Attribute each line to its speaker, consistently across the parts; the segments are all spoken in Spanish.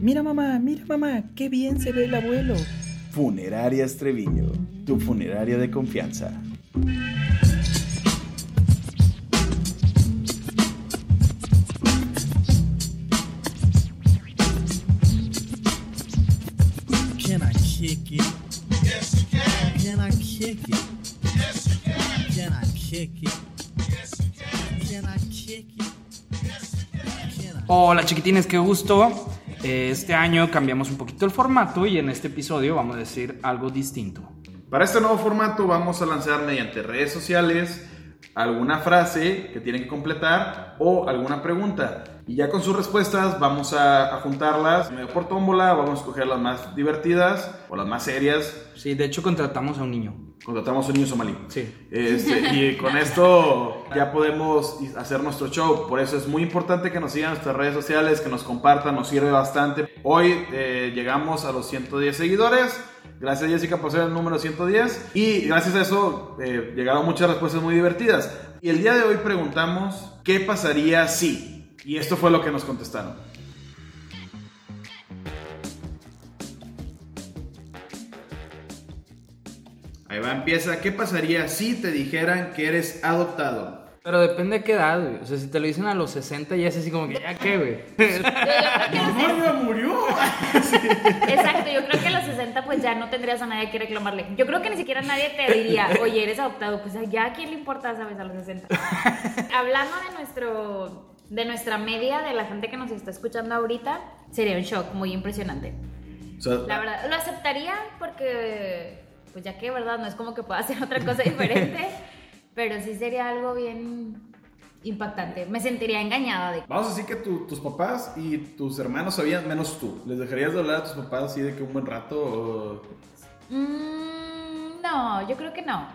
Speaker 1: Mira mamá, mira mamá, qué bien se ve el abuelo.
Speaker 2: Funerarias Treviño, tu funeraria de confianza.
Speaker 3: Can I kick it? Yes, you can. Can I kick it? Yes, you can. Can I kick it? Yes, you can. Can I kick it? Can I?
Speaker 4: Hola chiquitines, qué gusto. Eh, Este año cambiamos un poquito el formato y en este episodio vamos a decir algo distinto.
Speaker 5: Para este nuevo formato vamos a lanzar mediante redes sociales alguna frase que tienen que completar o alguna pregunta. Y ya con sus respuestas vamos a, a juntarlas medio por tómbola, vamos a escoger las más divertidas o las más serias.
Speaker 4: Sí, de hecho contratamos a un niño.
Speaker 5: Contratamos a un niño somalí.
Speaker 4: Sí.
Speaker 5: Este, y con esto ya podemos hacer nuestro show. Por eso es muy importante que nos sigan en nuestras redes sociales, que nos compartan, nos sirve bastante. Hoy eh, llegamos a los 110 seguidores. Gracias Jessica por ser el número 110. Y gracias a eso eh, llegaron muchas respuestas muy divertidas. Y el día de hoy preguntamos, ¿qué pasaría si? Y esto fue lo que nos contestaron. Ahí va, empieza. ¿Qué pasaría si te dijeran que eres adoptado?
Speaker 4: Pero depende de qué edad, güey. O sea, si te lo dicen a los 60 ya es así como que ya qué, güey.
Speaker 5: ¡Mamá murió!
Speaker 6: Exacto, yo creo que a los 60 pues ya no tendrías a nadie que reclamarle. Yo creo que ni siquiera nadie te diría, oye, eres adoptado. Pues ya a quién le importa, sabes, a los 60. Hablando de nuestro de nuestra media, de la gente que nos está escuchando ahorita, sería un shock muy impresionante.
Speaker 5: O sea,
Speaker 6: La verdad, lo aceptaría porque, pues ya que, ¿verdad? No es como que pueda hacer otra cosa diferente, pero sí sería algo bien impactante. Me sentiría engañada de
Speaker 5: Vamos a decir que tu- tus papás y tus hermanos sabían menos tú. ¿Les dejarías de hablar a tus papás así de que un buen rato? o-
Speaker 6: Mm, no, yo creo que no.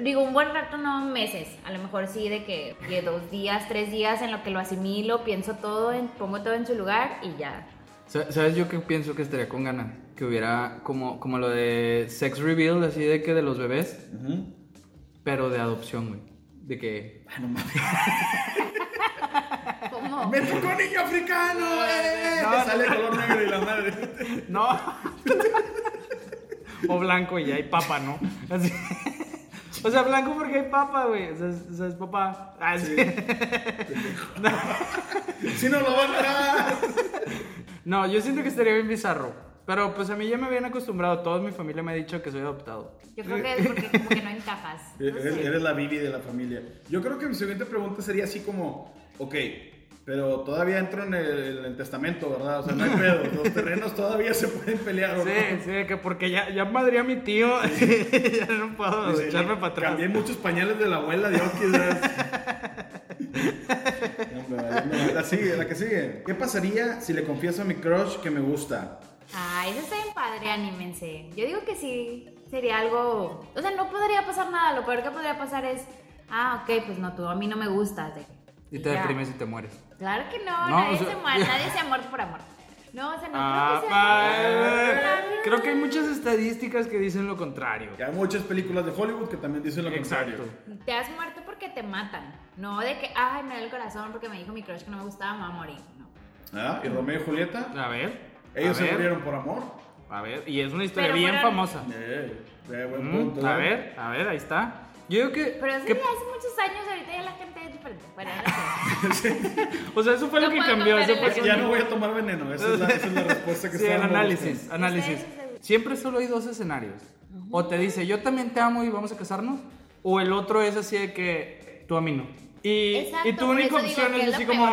Speaker 6: Digo, un buen rato, no meses. A lo mejor sí de que, que dos días, tres días en lo que lo asimilo, pienso todo, en- pongo todo en su lugar y ya.
Speaker 4: Sa- ¿Sabes yo qué pienso que estaría con ganas? Que hubiera como, como lo de sex reveal, así de que de los bebés, pero de adopción, güey. De que...
Speaker 6: ¿Cómo?
Speaker 5: ¡Me tocó niño africano! ¡Eh!
Speaker 4: No,
Speaker 5: Le sale color negro y la madre.
Speaker 4: No. o blanco y ya hay papa, ¿no? Así. O sea, blanco porque hay papa, güey. O sea, es, o sea, es papá. Ah, sí.
Speaker 5: ¡Si no lo van a dar!
Speaker 4: No, yo siento que estaría bien bizarro. Pero pues a mí ya me habían acostumbrado. Toda mi familia me ha dicho que soy adoptado.
Speaker 6: Yo creo que es porque como que no encajas. No
Speaker 5: Eres, la Bibi de la familia. Yo creo que mi siguiente pregunta sería así como, ok, pero todavía entro en el, en el testamento, ¿verdad? O sea, no hay pedo. Los terrenos todavía se pueden pelear, ¿o
Speaker 4: Sí,
Speaker 5: no?
Speaker 4: sí, que porque ya, ya madría a mi tío. ya no puedo
Speaker 5: Dice,
Speaker 4: echarme para atrás.
Speaker 5: Cambié muchos pañales de la abuela de Oki, la sigue, la que sigue. ¿Qué pasaría si le confieso a mi crush que me gusta?
Speaker 6: Ay, eso está bien padre, anímense. Yo digo que sí, sería algo... O sea, no podría pasar nada. Lo peor que podría pasar es... Ah, ok, pues no, tú a mí no me gustas. de-
Speaker 4: Y te
Speaker 6: ya.
Speaker 4: deprimes y te mueres.
Speaker 6: Claro que no,
Speaker 4: No,
Speaker 6: nadie
Speaker 4: o sea-
Speaker 6: se muere, nadie se ha muerto por amor. No, o sea, no
Speaker 4: Ah,
Speaker 6: creo que sea...
Speaker 4: ah, creo que hay muchas estadísticas que dicen lo contrario.
Speaker 5: Y hay muchas películas de Hollywood que también dicen lo
Speaker 4: Exacto.
Speaker 5: contrario.
Speaker 6: Te has muerto porque te matan. No de que, ay, me da el corazón porque me dijo mi crush que no me gustaba, me va a morir. No.
Speaker 5: ¿Ah? ¿Y Romeo y Julieta?
Speaker 4: A ver.
Speaker 5: Ellos
Speaker 4: a
Speaker 5: se
Speaker 4: ver,
Speaker 5: murieron por amor.
Speaker 4: A ver, y es una historia
Speaker 6: Pero
Speaker 4: bien
Speaker 6: fueron-
Speaker 4: famosa.
Speaker 5: Eh, eh, buen
Speaker 4: Mm,
Speaker 5: punto,
Speaker 4: a
Speaker 5: ¿eh?
Speaker 4: ver, a ver, ahí está. Yo digo que.
Speaker 6: Pero eso
Speaker 4: que-
Speaker 6: ya hace muchos años, ahorita ya la gente es diferente. Bueno,
Speaker 4: o sea, eso fue lo
Speaker 6: No
Speaker 4: que
Speaker 6: puedo
Speaker 4: cambió. Eso fue
Speaker 5: Ya no voy a tomar veneno. Esa es la, esa es la respuesta que
Speaker 4: Sí, el análisis,
Speaker 5: buscando.
Speaker 4: análisis. Siempre solo hay dos escenarios. O te dice, yo también te amo y vamos a casarnos. O el otro es así de que tú a mí no. Y,
Speaker 6: Exacto,
Speaker 4: y tu única opción es
Speaker 6: es
Speaker 4: así como.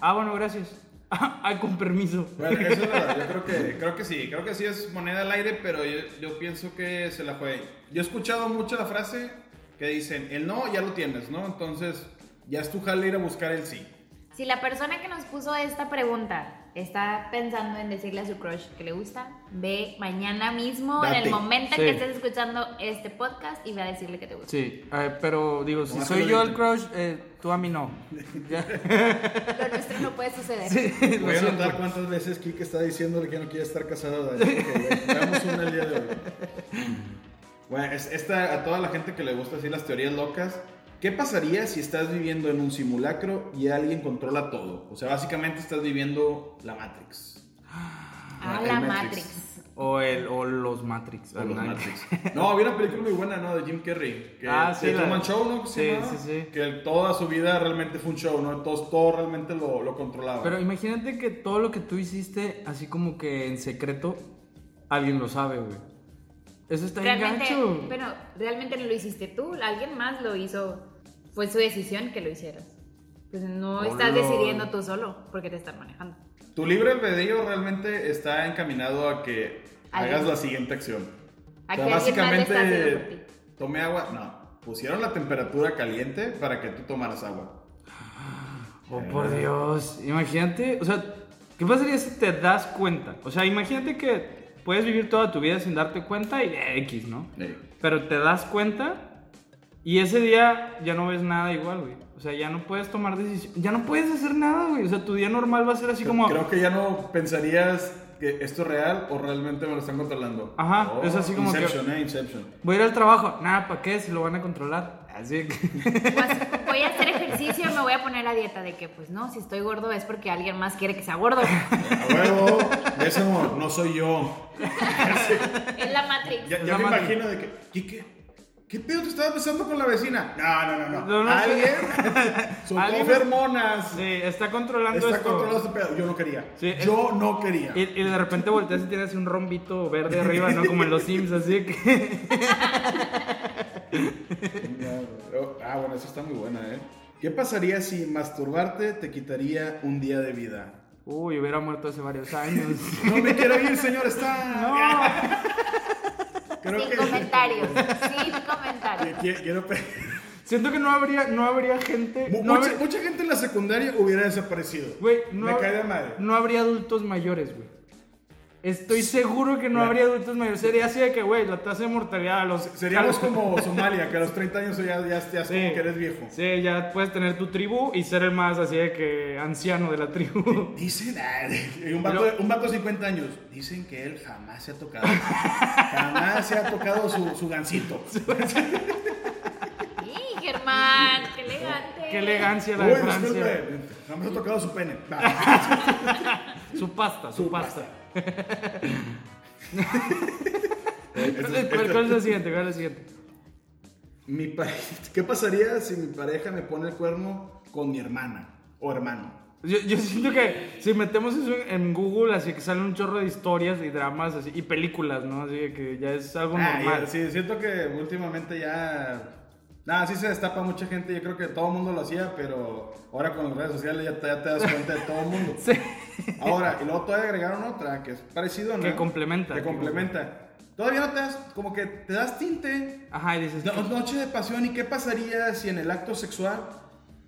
Speaker 4: Ah, bueno, gracias. Ay, con permiso.
Speaker 5: Bueno, eso es verdad. Yo creo que, creo que sí. Creo que sí es moneda al aire, pero yo, yo pienso que se la fue. Yo he escuchado mucho la frase que dicen, el no ya lo tienes, ¿no? Entonces, ya es tu jale ir a buscar el sí.
Speaker 6: Si la persona que nos puso esta pregunta está pensando en decirle a su crush que le gusta, ve mañana mismo, en
Speaker 5: Date.
Speaker 6: el momento
Speaker 4: Sí.
Speaker 6: en que estés escuchando este podcast y ve a decirle que te gusta.
Speaker 4: Sí, eh, pero digo, si soy yo el crush, eh, tú a mí no. Ya.
Speaker 6: Lo nuestro no puede suceder.
Speaker 4: Lo
Speaker 5: Voy a anotar cuántas veces Kike está diciéndole que no quiere estar casado. Que veamos una el día de hoy. Bueno, es- esta, a toda la gente que le gusta así las teorías locas, ¿qué pasaría si estás viviendo en un simulacro y alguien controla todo? O sea, básicamente estás viviendo la Matrix.
Speaker 6: Ah, la
Speaker 5: Matrix.
Speaker 6: Matrix.
Speaker 4: O, el, o los Matrix.
Speaker 5: O los Matrix. No, había una película muy buena, ¿no? De Jim Carrey. Que
Speaker 4: Ah, sí, la-
Speaker 5: Truman Show, ¿no?
Speaker 4: Sí, sí, sí.
Speaker 5: Que toda su vida realmente fue un show, ¿no? Todo, todo realmente lo, lo controlaba.
Speaker 4: Pero imagínate que todo lo que tú hiciste, así como que en secreto, alguien lo sabe, güey. Eso está bien
Speaker 6: Realmente,
Speaker 4: gacho.
Speaker 6: pero realmente no lo hiciste tú, alguien más lo hizo. Fue su decisión que lo hicieras. Pues no
Speaker 4: Oh,
Speaker 6: estás decidiendo tú solo porque te están manejando.
Speaker 5: Tu libre albedrío realmente está encaminado a que
Speaker 6: Alguien-
Speaker 5: hagas la siguiente acción.
Speaker 6: A que más lo está haciendo por ti.
Speaker 5: tomé agua. No, pusieron la temperatura caliente para que tú tomaras agua.
Speaker 4: Oh, por Dios. Imagínate, o sea, ¿qué pasaría si te das cuenta? O sea, imagínate que puedes vivir toda tu vida sin darte cuenta y eh, X, ¿no?
Speaker 5: Sí.
Speaker 4: Pero te das cuenta y ese día ya no ves nada igual, güey. O sea, ya no puedes tomar decisiones. Ya no puedes hacer nada, güey. O sea, tu día normal va a ser así como.
Speaker 5: Creo que ya no pensarías que esto es real o realmente me lo están controlando.
Speaker 4: Ajá,
Speaker 5: Oh,
Speaker 4: es así como que-
Speaker 5: Inception, eh, Inception.
Speaker 4: Voy a ir al trabajo. Nada, ¿para qué? Si lo van a controlar. Así que.
Speaker 6: Pues, voy a hacer ejercicio y me voy a poner a dieta de que, pues no, si estoy gordo es porque alguien más quiere que sea gordo.
Speaker 5: A huevo, ese amor, no soy yo.
Speaker 6: es la Matrix.
Speaker 5: Ya,
Speaker 4: Es
Speaker 5: ya
Speaker 4: la
Speaker 5: me imagino de que, ¿qué, qué, qué pedo te estabas besando con la vecina? No, no, no, no.
Speaker 4: No, no,
Speaker 5: Alguien soltó fermonas.
Speaker 4: Sí, está controlando
Speaker 5: Está
Speaker 4: esto.
Speaker 5: controlado este pedo. Yo no quería.
Speaker 4: Sí, es-
Speaker 5: Yo no quería.
Speaker 4: Y, y de repente volteas y tienes un rombito verde arriba, ¿no? Como en los Sims, así que.
Speaker 5: Ah, bueno, eso está muy buena, ¿eh? ¿Qué pasaría si masturbarte te quitaría un día de vida?
Speaker 4: Uy, hubiera muerto hace varios años.
Speaker 5: No me quiero ir, señor Star. Creo
Speaker 6: Sin
Speaker 5: que-
Speaker 6: comentarios. Sin comentarios.
Speaker 5: Quiero
Speaker 4: Siento que no habría, no habría gente. No
Speaker 5: mucha,
Speaker 4: habría-
Speaker 5: mucha gente en la secundaria hubiera desaparecido.
Speaker 4: Güey, no,
Speaker 5: Me cae de madre.
Speaker 4: no habría adultos mayores, güey. Estoy seguro que no
Speaker 5: Claro.
Speaker 4: habría adultos mayores. Sería así de que, güey, la tasa de mortalidad a los.
Speaker 5: Seríamos
Speaker 4: a-
Speaker 5: como Somalia, que a los 30 años ya, ya, ya
Speaker 4: Sí.
Speaker 5: como que eres viejo.
Speaker 4: Sí, ya puedes tener tu tribu y ser el más así de que anciano de la tribu.
Speaker 5: Dicen, ay, y un vato,
Speaker 4: Pero-
Speaker 5: un vato de 50 años, dicen que él jamás se ha tocado. jamás se ha tocado su, su gancito.
Speaker 6: Sí, Germán, qué elegante.
Speaker 4: Qué elegancia la
Speaker 5: Uy,
Speaker 4: de Francia.
Speaker 5: disculpe, jamás ha tocado su pene.
Speaker 4: Su pasta, su,
Speaker 5: Su
Speaker 4: pasta. ¿Cuál es la siguiente? ¿Cuál es la siguiente?
Speaker 5: Mi pa- ¿Qué pasaría si mi pareja me pone el cuerno con mi hermana o hermano?
Speaker 4: Yo, yo siento que si metemos eso en Google, así que salen un chorro de historias y dramas así, y películas, ¿no? Así que ya es algo
Speaker 5: Ah,
Speaker 4: normal.
Speaker 5: ya, sí, siento que últimamente ya. Nada, sí se destapa mucha gente. Yo creo que todo el mundo lo hacía, pero ahora con las redes sociales ya te, ya te das cuenta de todo el mundo.
Speaker 4: Sí.
Speaker 5: Ahora, y luego todavía agregaron otra que es parecido, ¿no?
Speaker 4: Que complementa.
Speaker 5: Que complementa. Todavía no te das, como que te das tinte.
Speaker 4: Ajá, y dices,
Speaker 5: No- Noche de pasión. ¿Y qué pasaría si en el acto sexual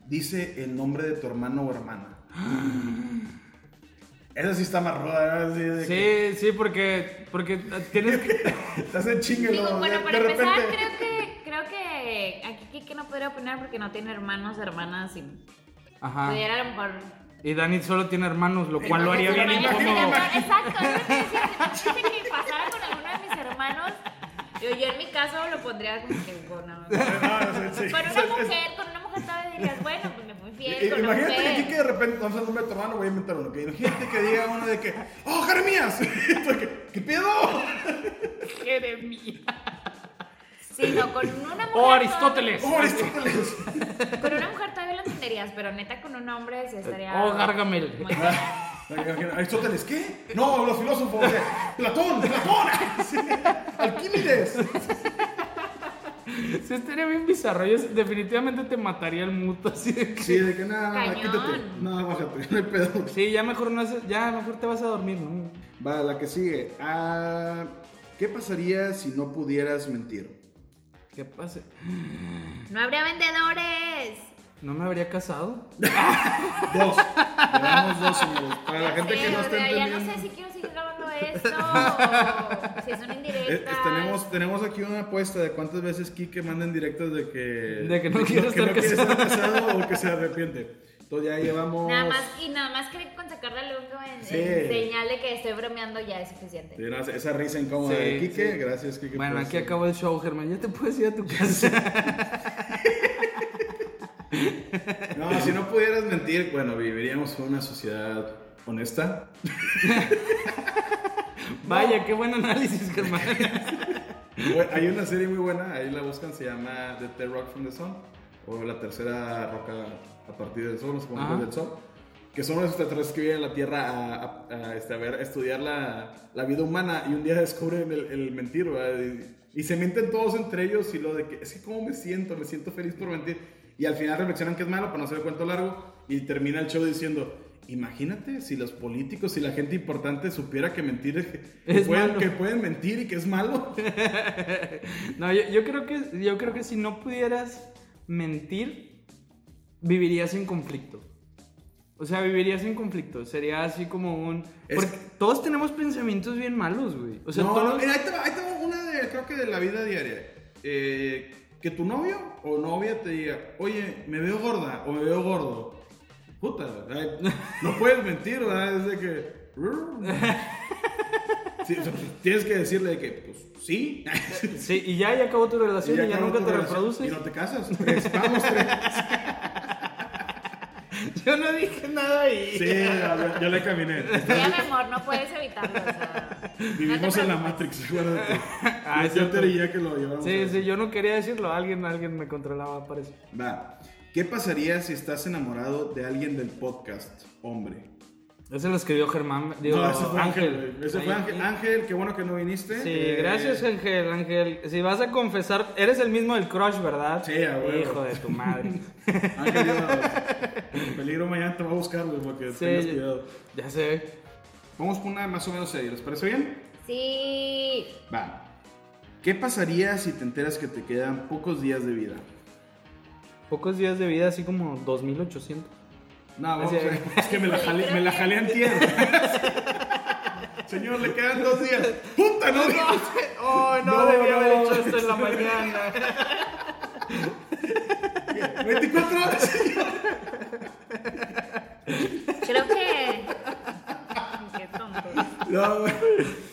Speaker 5: dice el nombre de tu hermano o hermana? Esa sí está más ruda, ¿no? Que
Speaker 4: sí, sí, porque, porque tienes que...
Speaker 5: Te hacen chingue,
Speaker 6: Digo,
Speaker 5: ¿no?
Speaker 6: bueno,
Speaker 5: De-
Speaker 6: para
Speaker 5: de
Speaker 6: empezar,
Speaker 5: repente-
Speaker 6: creo que, que aquí Kike no podría opinar porque no tiene hermanos, hermanas y
Speaker 4: Ajá.
Speaker 6: pudiera a lo mejor...
Speaker 4: Y Dani solo tiene hermanos, lo cual lo haría bien incómodo.
Speaker 6: Exacto, es lo que que pasara con alguno de mis hermanos, yo, yo en mi caso lo pondría como que con una,
Speaker 5: sí.
Speaker 6: con una mujer, con una mujer todavía dirías, bueno, pues me fui fiel con una
Speaker 5: Imagínate que aquí que
Speaker 6: mujer.
Speaker 5: de repente, no sé nombre de tu hermano, voy a inventar uno. Que imagínate que diga uno de que, ¡Oh, Jeremías! Y tú, ¿Qué, ¿Qué pedo?
Speaker 4: Jeremías.
Speaker 6: Sí, no, con una mujer.
Speaker 4: O Aristóteles.
Speaker 5: ¡Oh, Aristóteles!
Speaker 6: Con una mujer todavía lo entenderías, pero neta con un hombre sí estaría.
Speaker 4: O Gargamel.
Speaker 6: muy-
Speaker 5: ¿Aristóteles qué? No, los filósofos. de Platón, Platón. Sí, Alquímedes.
Speaker 4: Sí, estaría bien bizarro. Yo definitivamente te mataría el muto así de que...
Speaker 5: Sí, de que nada, nada, quítate. No, bájate, no hay pedo.
Speaker 4: Sí, ya mejor no haces, ya mejor te vas a dormir, ¿no?
Speaker 5: Va, la que sigue. Ah, ¿Qué pasaría si no pudieras mentir?
Speaker 4: ¿Qué pasa?
Speaker 6: No habría vendedores.
Speaker 4: ¿No me habría casado?
Speaker 5: Dos. Le damos dos. Para la gente
Speaker 6: Sí,
Speaker 5: que no está
Speaker 6: sea, ya no
Speaker 5: entendiendo.
Speaker 6: sé si quiero seguir grabando esto. o si es una
Speaker 5: Eh,
Speaker 6: indirecta.
Speaker 5: eh, tenemos, tenemos aquí una apuesta de cuántas veces Kike manda en directos de que,
Speaker 4: De que no quiere
Speaker 5: que
Speaker 4: estar
Speaker 5: no quiere
Speaker 4: casado.
Speaker 5: estar casado o que se arrepiente. Entonces ya llevamos.
Speaker 6: Nada más, y nada más que con sacarle al en,
Speaker 5: Sí.
Speaker 6: en señal de que estoy bromeando ya es suficiente.
Speaker 5: Sí, esa risa incómoda
Speaker 4: Sí,
Speaker 5: de Kike.
Speaker 4: sí.
Speaker 5: Gracias, Kike.
Speaker 4: Bueno, aquí acabó el show, Germán. Ya te puedes ir a tu casa.
Speaker 5: No, si no pudieras mentir, bueno, viviríamos en una sociedad honesta.
Speaker 4: Vaya, qué buen análisis, Germán.
Speaker 5: Bueno, Hay una serie muy buena, ahí la buscan, se llama The Third Rock from the Sun, o la tercera roca a partir del sol, cómo
Speaker 4: Ajá.
Speaker 5: del sol, que son los extraterrestres que vienen a la Tierra a, a- a, este, a ver, estudiar la, la vida humana y un día descubren el, el mentir. Y, y se mienten todos entre ellos y lo de que, es que cómo me siento, me siento feliz por mentir. Y al final reflexionan que es malo para no hacer el cuento largo y termina el show diciendo... Imagínate si los políticos y la gente importante supiera que mentir que, pueden, que pueden mentir y que es malo.
Speaker 4: No, yo, yo creo que, yo creo que si no pudieras mentir, vivirías en conflicto. O sea, vivirías en conflicto. Sería así como un...
Speaker 5: Es-
Speaker 4: Porque todos tenemos pensamientos bien malos, güey. O sea,
Speaker 5: no,
Speaker 4: todos-
Speaker 5: mira, ahí te, va, ahí te va una de, creo que de la vida diaria. Eh, que tu novio o novia te diga, oye, me veo gorda o me veo gordo. Puta, no puedes mentir, ¿verdad? Es de que... Sí, o sea, tienes que decirle de que, pues, sí.
Speaker 4: Sí, y ya, ya acabó tu relación y ya, nunca te
Speaker 5: relación.
Speaker 4: reproduces.
Speaker 5: Y no te casas. Tres, vamos, tres.
Speaker 4: Yo no dije nada ahí.
Speaker 5: Sí, yo, yo le caminé.
Speaker 6: Sí, mi amor, no puedes evitarlo. O sea,
Speaker 5: Vivimos
Speaker 6: no
Speaker 5: en la. Matrix, acuérdate.
Speaker 4: Ah,
Speaker 5: yo, te diría que lo llevamos.
Speaker 4: Sí, sí, yo no quería decirlo. Alguien, alguien me controlaba, parece.
Speaker 5: Va. ¿Qué pasaría si estás enamorado de alguien del podcast, hombre?
Speaker 4: Ese lo escribió Germán. Digo,
Speaker 5: no, ese fue Ángel.
Speaker 4: Ángel.
Speaker 5: Ese fue Ángel. Ángel, qué bueno que no viniste.
Speaker 4: Sí,
Speaker 5: Eh,
Speaker 4: gracias Ángel, Ángel. Si vas a confesar, eres el mismo del crush, ¿verdad?
Speaker 5: Sí, a.
Speaker 4: Hijo de tu madre.
Speaker 5: Ángel, yo- el peligro mañana te va a buscar, güey, porque
Speaker 4: sí,
Speaker 5: tengas cuidado.
Speaker 4: ya sé.
Speaker 5: Vamos con una más o menos seria, ¿les parece bien?
Speaker 6: Sí.
Speaker 5: Va. ¿Qué pasaría si te enteras que te quedan pocos días de vida?
Speaker 4: Pocos días de vida, así como 2800.
Speaker 5: No, vamos
Speaker 4: Así
Speaker 5: a ver. Es que me la jalé, me la antier. Señor, le quedan dos días. ¡Puta, no!
Speaker 4: Oh, no,
Speaker 5: No,
Speaker 4: debí
Speaker 5: no.
Speaker 4: haber hecho esto en la mañana.
Speaker 5: 24 horas.
Speaker 6: Creo que. Qué tonto.
Speaker 5: No.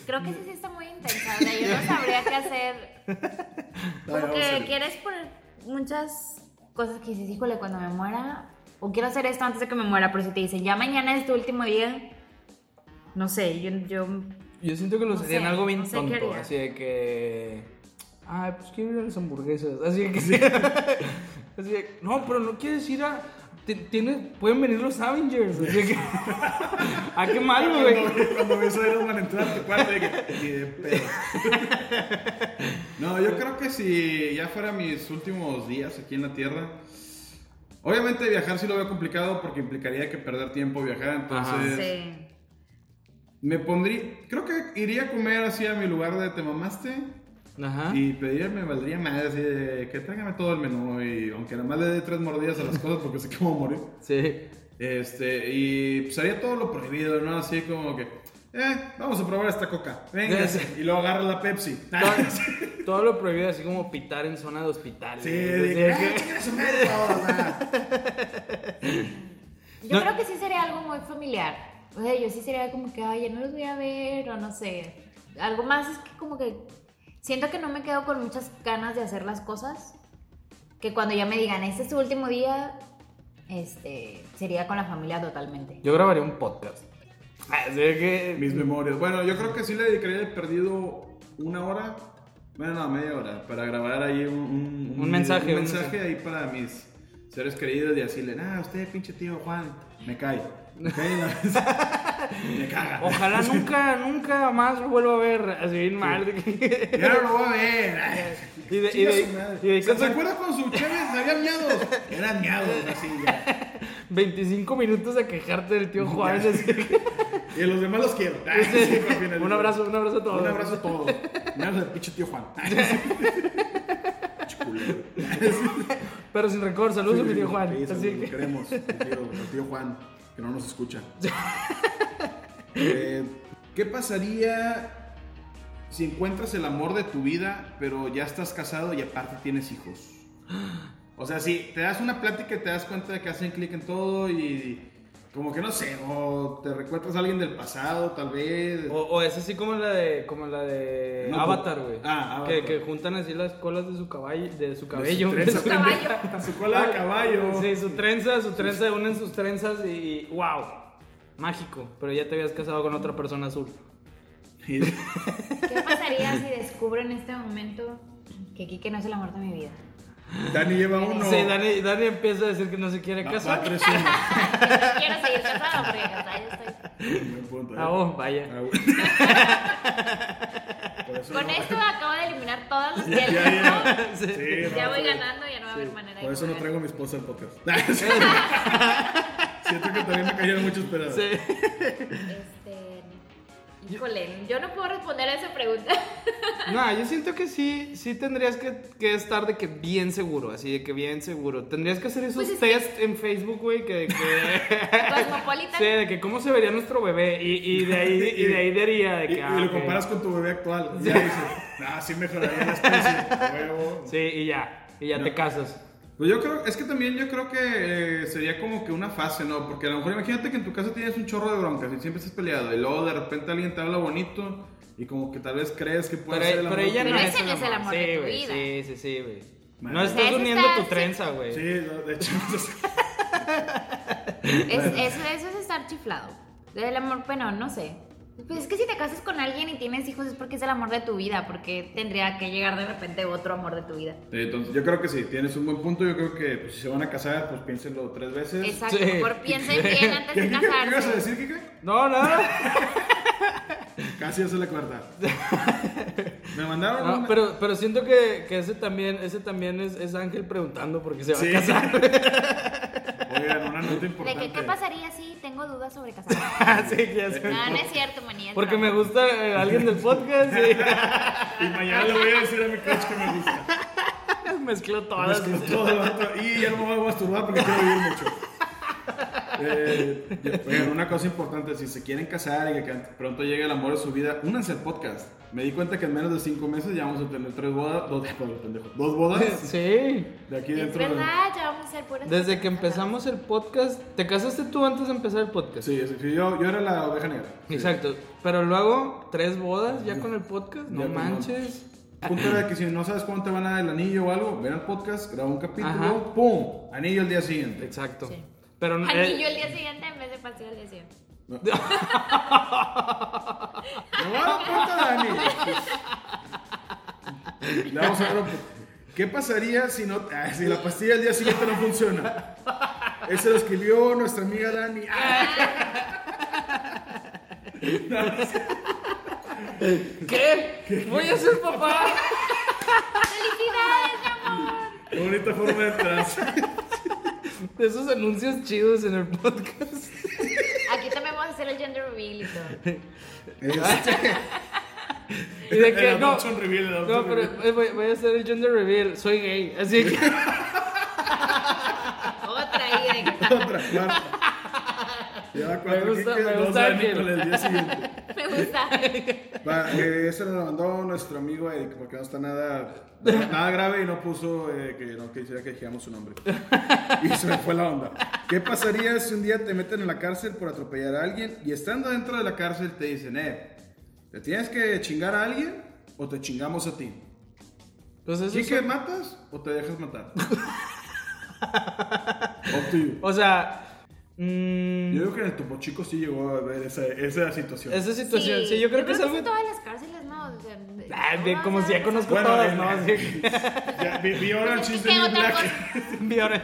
Speaker 6: Creo que ese sí está muy intensa. O sea, yo no sabría qué hacer.
Speaker 5: No, ya
Speaker 6: Como
Speaker 5: vamos a
Speaker 6: que
Speaker 5: ver.
Speaker 6: quieres poner muchas cosas que dices, híjole, cuando me muera. O quiero hacer esto antes de que me muera. Pero si te dicen, ya mañana es tu último día. No sé, yo. yo
Speaker 4: Yo siento que lo
Speaker 6: No
Speaker 4: serían
Speaker 6: sé,
Speaker 4: algo bien
Speaker 6: no sé qué
Speaker 4: tonto.
Speaker 6: haría.
Speaker 4: Así de que. Ay, pues quiero ir a las hamburguesas. Así de que. así de, no, pero no quieres ir a. ti- Tiene, pueden venir los Avengers. Que. ah, qué malo, güey.
Speaker 5: Cuando, cuando ves a Iron Man entrar a tu cuarto, dije, pedo. No, yo creo que si ya fuera mis últimos días aquí en la Tierra, obviamente viajar sí lo veo complicado porque implicaría que perder tiempo viajar, entonces
Speaker 6: sí.
Speaker 5: me pondría, creo que iría a comer así a mi lugar de te mamaste
Speaker 4: Ajá.
Speaker 5: y pediría, me valdría más así de que tráigame todo el menú y aunque nada más le dé tres mordidas a las cosas porque sé que voy a morir.
Speaker 4: Sí.
Speaker 5: Este, y pues haría todo lo prohibido, ¿no? Así como que, eh, vamos a probar esta coca. Venga,
Speaker 4: Sí.
Speaker 5: y luego agarra la Pepsi.
Speaker 4: Todo, todo lo prohibido, así como pitar en zona de hospitales.
Speaker 5: Sí,
Speaker 4: Así
Speaker 5: de
Speaker 4: de
Speaker 5: que,
Speaker 4: que-
Speaker 5: "Ah, chinga su madre todos, ah".
Speaker 6: Yo
Speaker 4: No.
Speaker 6: creo que sí sería algo muy familiar. O sea, yo sí sería como que, ay, ya no los voy a ver, o no sé. Algo más es que como que siento que no me quedo con muchas ganas de hacer las cosas. Que cuando ya me digan, este es tu último día, este, sería con la familia totalmente.
Speaker 4: Yo grabaría un podcast. Así de que.
Speaker 5: Mis memorias. Bueno, yo creo que sí le dedicaría de perdido una hora, bueno, no, media hora, para grabar ahí un, un,
Speaker 4: Un mensaje,
Speaker 5: un
Speaker 4: un
Speaker 5: mensaje
Speaker 4: mensaje.
Speaker 5: ahí para mis seres queridos y decirle, ah, usted, pinche tío Juan, me cae. Me cae Me caga.
Speaker 4: Ojalá nunca, nunca más lo vuelva a ver así bien mal. de
Speaker 5: Ya no lo voy a ver. Ay,
Speaker 4: Y de- y de- y de-
Speaker 5: ¿Se, se acuerda con su Chévez? Habían miados. Eran miados, así ya.
Speaker 4: 25 minutos a quejarte del tío Juan. así
Speaker 5: Y a los demás los quiero. Ay, sí,
Speaker 4: un abrazo, un abrazo a todos.
Speaker 5: Un abrazo a todos. Un abrazo al pinche tío Juan. Pinche culero.
Speaker 4: Pero sin rencor, saludos a mi tío Juan.
Speaker 5: Sí,
Speaker 4: Así que-
Speaker 5: queremos, tío Juan, que no nos escucha. Eh, ¿Qué pasaría si encuentras el amor de tu vida, pero ya estás casado y aparte tienes hijos? O sea, si te das una plática y te das cuenta de que hacen clic en todo y como que no sé, o te recuerdas a alguien del pasado, tal vez.
Speaker 4: O, o es así como la de, como la de
Speaker 5: No,
Speaker 4: Avatar, güey.
Speaker 5: ah,
Speaker 4: que,
Speaker 5: Avatar.
Speaker 4: que juntan así las colas de su caballo, de su
Speaker 5: de
Speaker 4: cabello.
Speaker 5: su
Speaker 4: de
Speaker 5: trenza,
Speaker 4: su-
Speaker 6: caballo.
Speaker 5: Su cola de caballo.
Speaker 4: Sí, su trenza, su trenza, unen sus trenzas y wow. mágico, pero ya te habías casado con otra persona azul.
Speaker 6: ¿Qué pasaría si descubro en este momento que Kike no es el amor de mi vida?
Speaker 5: Dani lleva uno.
Speaker 4: Sí, Dani, Dani empieza a decir que no se quiere casar.
Speaker 6: quiero seguir casada porque casada ya estoy.
Speaker 4: Ah, oh, vaya.
Speaker 5: Ah, bueno.
Speaker 6: Con
Speaker 5: no-
Speaker 6: esto acabo de eliminar todos los que
Speaker 5: Ya, ya.
Speaker 6: ya,
Speaker 5: Sí, no,
Speaker 6: voy
Speaker 5: sí.
Speaker 6: ganando, ya no va a haber manera de
Speaker 5: Por eso no traigo a mi esposa al podcast. Siento que también me cayeron muchos pedazos.
Speaker 4: Sí.
Speaker 6: Híjole, yo no puedo responder a esa pregunta.
Speaker 4: No, yo siento que sí, sí tendrías que, que estar de que bien seguro, así de que bien seguro. Tendrías que hacer esos
Speaker 6: Pues es que-
Speaker 4: test en Facebook, güey, que de que...
Speaker 6: Cosmopolitan.
Speaker 4: sí, de que cómo se vería nuestro bebé y, y de ahí y de ahí diría de que...
Speaker 5: y
Speaker 4: ah,
Speaker 5: lo comparas con tu bebé actual. Ya dices, ah, sí mejoraría la especie. Huevo.
Speaker 4: Sí, y ya, y ya
Speaker 5: No.
Speaker 4: te casas.
Speaker 5: Pues yo creo, es que también yo creo que eh, sería como que una fase, ¿no? Porque a lo mejor imagínate que en tu casa tienes un chorro de broncas y siempre estás peleado y luego de repente alguien te habla bonito y como que tal vez crees que puede
Speaker 4: Pero,
Speaker 5: ser el
Speaker 4: pero
Speaker 5: amor
Speaker 4: ella
Speaker 5: de
Speaker 4: no
Speaker 6: Pero
Speaker 4: es
Speaker 6: no es el amor
Speaker 4: sí,
Speaker 6: de tu vida.
Speaker 4: Sí, sí, sí, güey. No estás
Speaker 6: Eso
Speaker 4: uniendo
Speaker 6: está-
Speaker 4: tu
Speaker 6: sí.
Speaker 4: trenza, güey.
Speaker 5: Sí, no, de hecho.
Speaker 6: Es, eso, eso es estar chiflado. Del amor, bueno, no sé. Pues es que si te casas con alguien y tienes hijos es porque es el amor de tu vida, porque tendría que llegar de repente otro amor de tu vida.
Speaker 5: Sí, entonces yo creo que sí, tienes un buen punto. Yo creo que pues, si se van a casar, pues piénsenlo tres veces.
Speaker 6: Exacto,
Speaker 4: Sí.
Speaker 6: mejor piensen bien antes
Speaker 5: ¿Qué,
Speaker 6: de
Speaker 5: qué, qué, ibas a
Speaker 6: casarse.
Speaker 5: decir, Kike?
Speaker 4: No, nada.
Speaker 5: Casi hace la cuarta. Me mandaron
Speaker 4: No,
Speaker 5: una-
Speaker 4: pero, pero siento que, que ese también, ese también es, es Ángel preguntando porque se va
Speaker 5: Sí.
Speaker 4: a casar.
Speaker 5: Oigan, una nota
Speaker 6: ¿De
Speaker 5: importante.
Speaker 6: qué, qué pasaría si tengo dudas sobre casarme?
Speaker 4: Ah, sí, que ya sé.
Speaker 6: No, no es cierto, manía.
Speaker 4: Porque me gusta eh, alguien del podcast
Speaker 5: Y mañana le voy a decir a mi coach que me gusta.
Speaker 4: mezcló todas.
Speaker 5: Mezcló todo Y ya no me voy a masturbar porque quiero vivir mucho. Eh, oigan, una cosa importante, si se quieren casar y que pronto llegue el amor de su vida, únanse al podcast. Me di cuenta que en menos de cinco meses ya vamos a tener tres bodas, dos, perdón, pendejo, dos bodas
Speaker 4: Sí.
Speaker 5: de aquí
Speaker 6: Es
Speaker 5: dentro. de-
Speaker 6: verdad, ya vamos a ser puras
Speaker 4: Desde que empezamos el podcast, ¿te casaste tú antes de empezar el podcast?
Speaker 5: Sí, sí, yo, yo era la oveja negra. Sí.
Speaker 4: Exacto. Pero luego, tres bodas ya con el podcast, no
Speaker 5: Ya
Speaker 4: manches.
Speaker 5: Punto era que si no sabes cuándo te van a dar el anillo o algo, ven al podcast, graba un capítulo,
Speaker 4: Ajá.
Speaker 5: ¡pum! Anillo el día siguiente.
Speaker 4: Exacto.
Speaker 6: Sí.
Speaker 4: Pero eh,
Speaker 6: Anillo el día siguiente en vez de paseo el día siguiente.
Speaker 5: Me voy a dar cuenta, Dani. Le vamos a dar un- ¿Qué pasaría si, no, ah, si la pastilla al día siguiente no funciona? Ese lo escribió nuestra amiga Dani. Ah,
Speaker 4: ¿Qué? Voy a ser papá.
Speaker 6: ¡Felicidades, mi amor!
Speaker 5: qué bonita forma de enterarse.
Speaker 4: De esos anuncios chidos en el podcast.
Speaker 6: Aquí también vamos a hacer el gender reveal y todo.
Speaker 4: Y de que no.
Speaker 5: reveal,
Speaker 4: pero
Speaker 5: reveal.
Speaker 4: voy, voy a hacer el gender reveal. Soy gay. Así que.
Speaker 6: Otra que
Speaker 5: Otra, cuarta. Lleva cuatro
Speaker 4: Me gusta- me que-
Speaker 5: el día siguiente.
Speaker 6: Gusta.
Speaker 5: Va, eh, ese nos lo mandó nuestro amigo Eric, porque no está nada, nada grave y no puso eh, que no quisiera que dijéramos su nombre. Y se me fue la onda. ¿Qué pasaría si un día te meten en la cárcel por atropellar a alguien y estando dentro de la cárcel te dicen, eh, ¿te tienes que chingar a alguien o te chingamos a ti?
Speaker 4: Pues eso
Speaker 5: ¿Sí
Speaker 4: es-
Speaker 5: que matas o te dejas matar? Up to you.
Speaker 4: O sea. Mm,
Speaker 5: Yo creo que en el Topo Chico sí llegó a ver esa, esa situación.
Speaker 4: esa situación. Sí, yo creo que es algo.
Speaker 6: en todas las cárceles, ¿no? O sea, de-
Speaker 4: Ah, bien, como si ya conozco
Speaker 5: Bueno,
Speaker 4: todas, ¿no? Así que-
Speaker 5: Ya, vi, vi ahora el chiste
Speaker 6: que
Speaker 5: de Black.
Speaker 4: Vi ahora-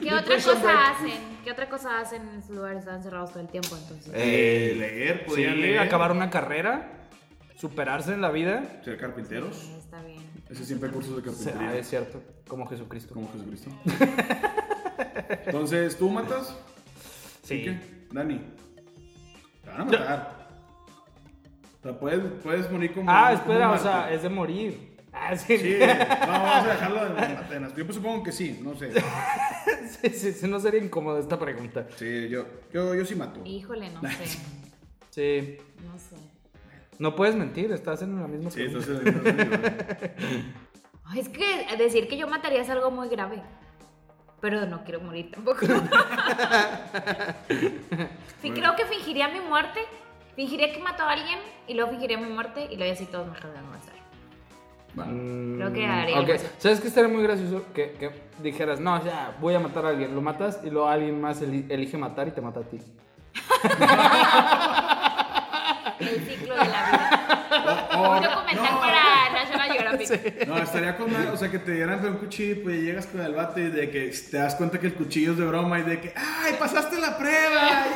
Speaker 6: ¿Qué otra cosa hacen? ¿Qué otra cosa hacen en esos lugares? Están cerrados todo el tiempo, entonces.
Speaker 5: Eh, leer,
Speaker 4: Sí,
Speaker 5: podían leer.
Speaker 4: acabar una carrera, superarse en la vida.
Speaker 5: Ser carpinteros.
Speaker 6: Sí, está bien.
Speaker 5: Ese siempre hay cursos de
Speaker 4: Sí,
Speaker 5: carpintería.
Speaker 4: ah, es cierto, como Jesucristo.
Speaker 5: Como Jesucristo. Entonces, ¿tú matas?
Speaker 4: Sí.
Speaker 5: ¿Qué? Dani. Te van a matar. O sea, puedes, puedes morir como.
Speaker 4: Ah, espera, o sea, es de morir. Ah, sí.
Speaker 5: Sí, no, vamos a dejarlo en Atenas. Yo pues supongo que sí, no sé.
Speaker 4: sí, sí, sí, no sería incómoda esta pregunta.
Speaker 5: Sí, yo, yo, yo sí mato.
Speaker 6: Híjole, no sé.
Speaker 4: Sí.
Speaker 6: No sé.
Speaker 4: No puedes mentir, estás en la misma
Speaker 5: Sí,
Speaker 4: pregunta.
Speaker 5: entonces. entonces-
Speaker 6: Ay, Es que decir que yo mataría es algo muy grave. Pero no quiero morir tampoco. sí, creo que fingiría mi muerte. Fingiría que mató a alguien y luego fingiría mi muerte y luego así todos me dejarían avanzar.
Speaker 4: Mm,
Speaker 6: Creo que haría
Speaker 4: ok.
Speaker 6: eso.
Speaker 4: ¿Sabes qué estaría muy gracioso? Que, que dijeras, no, ya, voy a matar a alguien. Lo matas y luego alguien más eli- elige matar y te mata a ti.
Speaker 6: El ciclo de la vida. Un documental para.
Speaker 5: No, estaría con o sea, que te dieran un cuchillo pues, y llegas con el bate y de que te das cuenta que el cuchillo es de broma y de que, ¡ay, pasaste la prueba!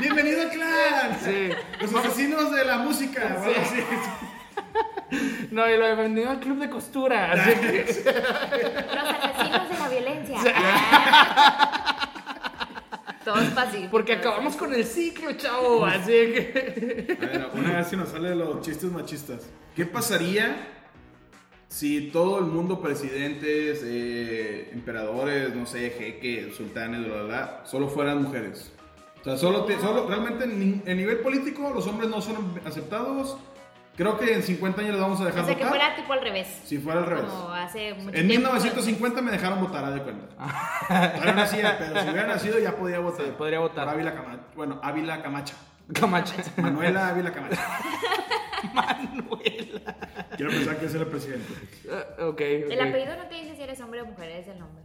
Speaker 5: ¡Bienvenido al clan!
Speaker 4: Sí.
Speaker 5: Los asesinos de la música. o algo así.
Speaker 4: No, y lo he vendido al club de costura. Así que.
Speaker 6: Los asesinos de la violencia. Todos pasivos.
Speaker 4: Porque acabamos con el ciclo, chavo. Así que.
Speaker 5: A ver, una vez si nos sale los chistes machistas. ¿Qué pasaría si todo el mundo, presidentes, eh, emperadores, no sé, jeques, sultanes, bla, bla, bla, solo fueran mujeres? O sea, solo, te- solo realmente en, en nivel político los hombres no son aceptados. Creo que en 50 años los vamos a dejar
Speaker 6: O sea, que
Speaker 5: votar.
Speaker 6: fuera tipo al revés.
Speaker 5: Si fuera al revés.
Speaker 6: Como hace mucho
Speaker 5: En
Speaker 6: tiempo.
Speaker 5: 1950 me dejaron votar, a de cuenta. No nacía, pero si hubiera nacido ya podía votar.
Speaker 4: Sí, podría votar.
Speaker 5: Ávila Camacha. Bueno, Ávila Camacha.
Speaker 4: Camacha.
Speaker 5: Manuela Ávila Camacha. Quiero pensar que era el presidente.
Speaker 4: Ah, ok,
Speaker 6: El apellido no te dice si eres hombre o mujer, es el nombre.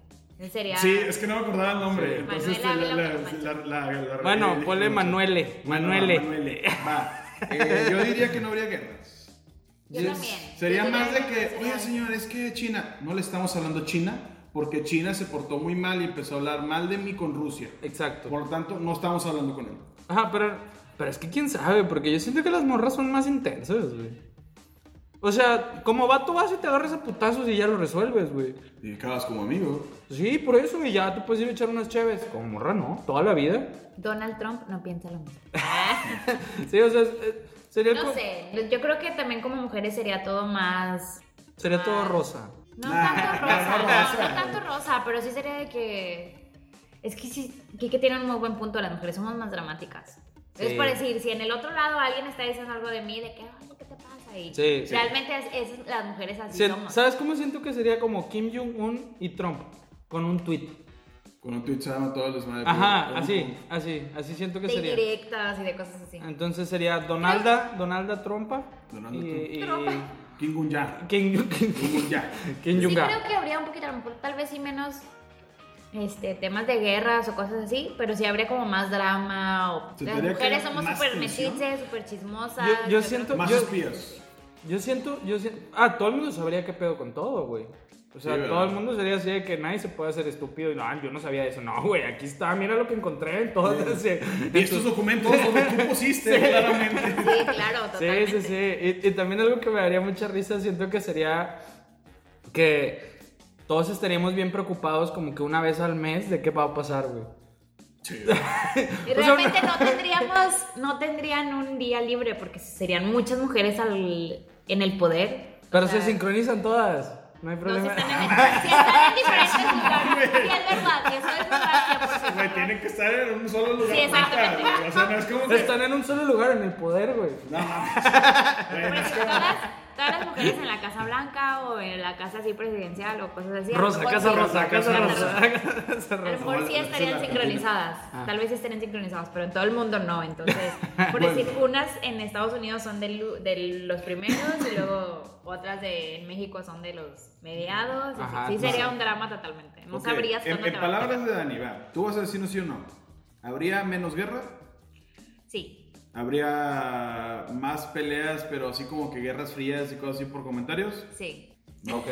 Speaker 6: Sería.
Speaker 5: Sí, es que no me acordaba el nombre.
Speaker 4: Sí.
Speaker 5: Entonces,
Speaker 6: Manuela
Speaker 5: la-
Speaker 6: Ávila
Speaker 5: la-
Speaker 6: Camacho.
Speaker 5: la- la- la-
Speaker 4: Bueno,
Speaker 5: la-
Speaker 4: ponle Manuele. Manuele.
Speaker 5: Manuele. Va. Eh, yo diría que no habría guerras.
Speaker 6: Yo
Speaker 4: Yes.
Speaker 6: también.
Speaker 5: Sería
Speaker 6: Yo
Speaker 5: más de que, oye señor, es que China, no le estamos hablando China, porque China se portó muy mal y empezó a hablar mal de mí con Rusia.
Speaker 4: Exacto.
Speaker 5: Por lo tanto, no estamos hablando con él.
Speaker 4: Ajá, pero, pero es que quién sabe, porque yo siento que las morras son más intensas, güey. O sea, como vato vas y te agarras a putazos y ya lo resuelves, güey.
Speaker 5: Y acabas como amigo.
Speaker 4: Sí, por eso, y ya te puedes ir a echar unas chéves. Como morra, ¿no? Toda la vida.
Speaker 6: Donald Trump no piensa lo mismo.
Speaker 4: Sí, o sea, es- sería,
Speaker 6: No sé. Yo creo que también como mujeres sería todo más.
Speaker 4: sería todo rosa.
Speaker 6: No
Speaker 5: Nah,
Speaker 6: tanto rosa, no, tanto rosa, pero sí sería de que. Es que sí, que, que tiene un muy buen punto. Las mujeres somos más dramáticas. Es por decir, si en el otro lado alguien está diciendo algo de mí, de que, ay, Y
Speaker 4: Sí, sí.
Speaker 6: realmente es, es- las mujeres así
Speaker 4: Sí,
Speaker 6: somos.
Speaker 4: ¿Sabes cómo siento que sería como Kim Jong-un y Trump? Con un tweet.
Speaker 5: Con un tweet se llama todo el desmadre.
Speaker 4: Ajá, así, así, así siento que
Speaker 6: De
Speaker 4: sería.
Speaker 6: indirectas y de cosas así.
Speaker 4: Entonces sería Donalda, Donalda Trompa.
Speaker 5: Donalda
Speaker 4: y, y-
Speaker 6: Trumpa.
Speaker 5: Kim Jong-un.
Speaker 4: Kim, Kim,
Speaker 5: Kim Jong-un.
Speaker 6: Sí
Speaker 4: Jong-un.
Speaker 6: creo que habría un poquito, a lo mejor tal vez sí menos este, temas de guerras o cosas así, pero sí habría como más drama o
Speaker 5: Se
Speaker 6: las mujeres somos súper metiches, súper chismosas.
Speaker 4: Yo- yo siento-
Speaker 5: Más
Speaker 4: Yo-
Speaker 5: espías.
Speaker 4: Yo siento, yo siento. Ah, todo el mundo sabría qué pedo con todo, güey. O sea,
Speaker 5: Sí,
Speaker 4: todo el mundo sería así de que nadie se puede hacer estúpido. Y no, yo no sabía eso. No, güey, aquí está, mira lo que encontré en todas. Sí,
Speaker 5: Y estos documentos donde tú pusiste, claramente.
Speaker 6: que- Sí, claro,
Speaker 4: Sí,
Speaker 6: totalmente.
Speaker 4: sí, sí. Y, y también algo que me daría mucha risa, siento que sería que todos estaríamos bien preocupados como que una vez al mes de qué va a pasar, güey.
Speaker 6: Y
Speaker 4: O sea,
Speaker 6: realmente no tendríamos, no tendrían un día libre porque serían muchas mujeres al, en el poder.
Speaker 4: Pero
Speaker 6: O sea,
Speaker 4: se sincronizan todas. No hay
Speaker 6: No, si
Speaker 4: problema.
Speaker 6: están en, si están en diferentes lugares. Sí, es verdad, que eso es verdad. 100%.
Speaker 5: Güey, tienen que estar en un solo lugar.
Speaker 6: Sí, exactamente.
Speaker 5: O sea, no es como que.
Speaker 4: Están en un solo lugar, en el poder, güey.
Speaker 5: No no es
Speaker 6: eso,
Speaker 5: como-
Speaker 6: todas, todas las mujeres en la Casa Blanca o en la casa así presidencial o cosas así.
Speaker 4: Rosa, casa rosa, casa rosa. Casa
Speaker 6: A lo mejor sí estarían sincronizadas.
Speaker 4: Ah.
Speaker 6: Tal vez sí estarían sincronizadas, pero en todo el mundo no. Entonces, por decir, unas en Estados Unidos son de, de los primeros y luego otras de en México son de los mediados.
Speaker 4: Ajá,
Speaker 6: sí,
Speaker 4: claro.
Speaker 6: sería un drama totalmente. No
Speaker 5: Ok,
Speaker 6: sabrías
Speaker 5: En,
Speaker 6: cuándo
Speaker 5: en
Speaker 6: te
Speaker 5: palabras de Dani, va, ¿tú vas a decir un sí o no? ¿Habría menos guerra?
Speaker 6: Sí.
Speaker 5: ¿Habría más peleas, pero así como que guerras frías y cosas así por comentarios?
Speaker 6: Sí.
Speaker 4: Ok.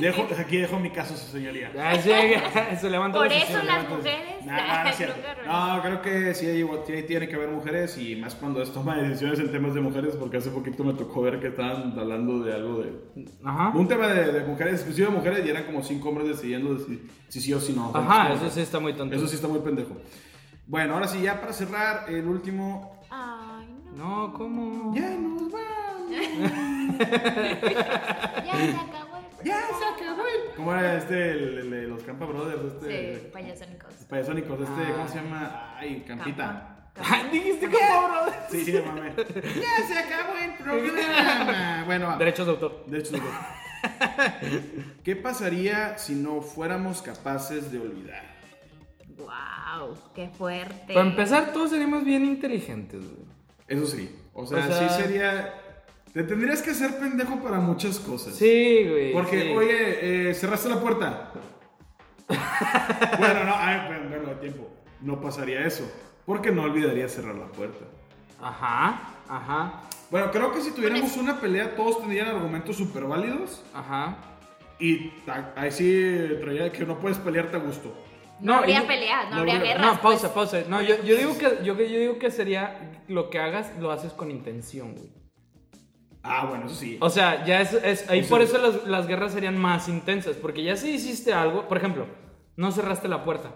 Speaker 5: Dejo, aquí dejo mi caso, su señoría.
Speaker 4: Ya llega, se levanta
Speaker 6: Por
Speaker 4: la
Speaker 6: eso
Speaker 4: sesión.
Speaker 6: las mujeres.
Speaker 5: nah, no, es No, creo que sí, hay sí tiene que haber mujeres y más cuando es toma de decisiones en temas de mujeres, porque hace poquito me tocó ver que estaban hablando de algo de.
Speaker 4: Ajá.
Speaker 5: Un tema de, de mujeres, exclusivo de mujeres, y eran como cinco hombres decidiendo si, si sí o si no.
Speaker 4: Ajá, eso sí está muy tonto.
Speaker 5: Eso sí está muy pendejo. Bueno, ahora sí, ya para cerrar, el último.
Speaker 6: No.
Speaker 4: ¿cómo?
Speaker 5: Ya nos vamos.
Speaker 6: Ya se acabó el
Speaker 5: Ya se acabó. el- ¿Cómo era este, el, el de los Campa Brothers?
Speaker 6: Sí,
Speaker 5: Este.
Speaker 6: payasónicos.
Speaker 5: Payasónicos, este,
Speaker 4: Ah.
Speaker 5: ¿cómo se llama? Ay, Campita.
Speaker 6: Campa.
Speaker 4: Dijiste como bro.
Speaker 5: Sí, sí, mame. ya se acabó el programa. Bueno, va.
Speaker 4: Derechos de autor.
Speaker 5: De hecho, no. ¿Qué pasaría si no fuéramos capaces de olvidar?
Speaker 6: Wow, qué fuerte.
Speaker 4: Para empezar, todos seríamos bien inteligentes, güey.
Speaker 5: Eso sí. O sea,
Speaker 4: O sea-
Speaker 5: sí sería. Te tendrías que hacer pendejo para muchas cosas.
Speaker 4: Sí, güey.
Speaker 5: Porque,
Speaker 4: sí.
Speaker 5: oye, eh, cerraste la puerta. bueno, no, ay, bueno, bueno, tiempo. No pasaría eso. Porque no olvidaría cerrar la puerta.
Speaker 4: Ajá, ajá,
Speaker 5: Bueno, creo que si tuviéramos una pelea, todos tendrían argumentos súper válidos.
Speaker 4: ajá.
Speaker 5: Y ahí sí traía que no puedes pelearte a gusto.
Speaker 6: No,
Speaker 4: No,
Speaker 6: habría peleas, no,
Speaker 5: no
Speaker 6: habría guerras.
Speaker 4: No, pausa,
Speaker 6: pues.
Speaker 4: pausa. No, yo, yo digo que yo, yo digo que sería lo que hagas lo haces con intención, güey.
Speaker 5: Ah, bueno, eso sí.
Speaker 4: O sea, ya es, es- ahí
Speaker 5: sea-
Speaker 4: por eso las, las guerras serían más intensas, porque ya si hiciste algo, por ejemplo, no cerraste la puerta.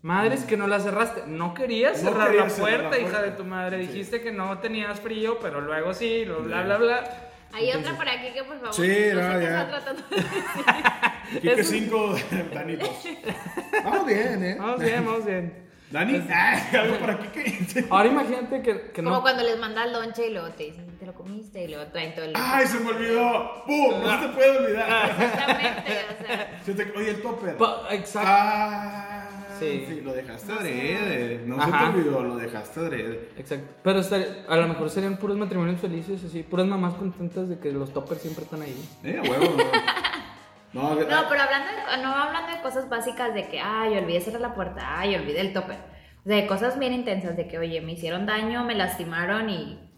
Speaker 4: Madres que no la cerraste, no querías
Speaker 5: No
Speaker 4: cerrar
Speaker 5: querías
Speaker 4: la
Speaker 5: cerrar
Speaker 4: puerta,
Speaker 5: la
Speaker 4: hija
Speaker 5: puerta.
Speaker 4: de tu madre.
Speaker 5: Sí.
Speaker 4: Dijiste que no tenías frío, pero luego sí, lo- bla, bla, bla.
Speaker 6: Hay otra por aquí que por favor.
Speaker 5: Sí,
Speaker 6: no sé
Speaker 5: no,
Speaker 6: qué
Speaker 5: ya.
Speaker 6: está tratando de decir.
Speaker 5: Quique
Speaker 4: eso-
Speaker 5: 5, Dani 2. Vamos bien, ¿eh?
Speaker 4: Vamos bien, vamos bien.
Speaker 5: Dani, ah, algo para Quique.
Speaker 4: Ahora imagínate que, que
Speaker 6: Como
Speaker 4: no.
Speaker 6: cuando les mandas lonche y luego te dicen, te lo comiste y luego traen todo el.
Speaker 5: ¡Ay, se me olvidó! ¡Pum! No se te puede olvidar.
Speaker 6: Exactamente, o sea.
Speaker 5: Se te- Oye, el topper.
Speaker 4: Pa- Exacto.
Speaker 5: Ah,
Speaker 4: Sí.
Speaker 5: sí. lo dejaste adrede. No se
Speaker 4: Ajá.
Speaker 5: te olvidó, lo dejaste adrede.
Speaker 4: Exacto. Pero a lo mejor serían puros matrimonios felices, así, puras mamás contentas de que los toppers siempre están ahí.
Speaker 5: Eh, huevo, no. No,
Speaker 6: No, pero hablando de, no hablando de cosas básicas de que, ay, olvidé cerrar la puerta, ay, olvidé el topper. O sea, de cosas bien intensas de que, oye, me hicieron daño, me lastimaron y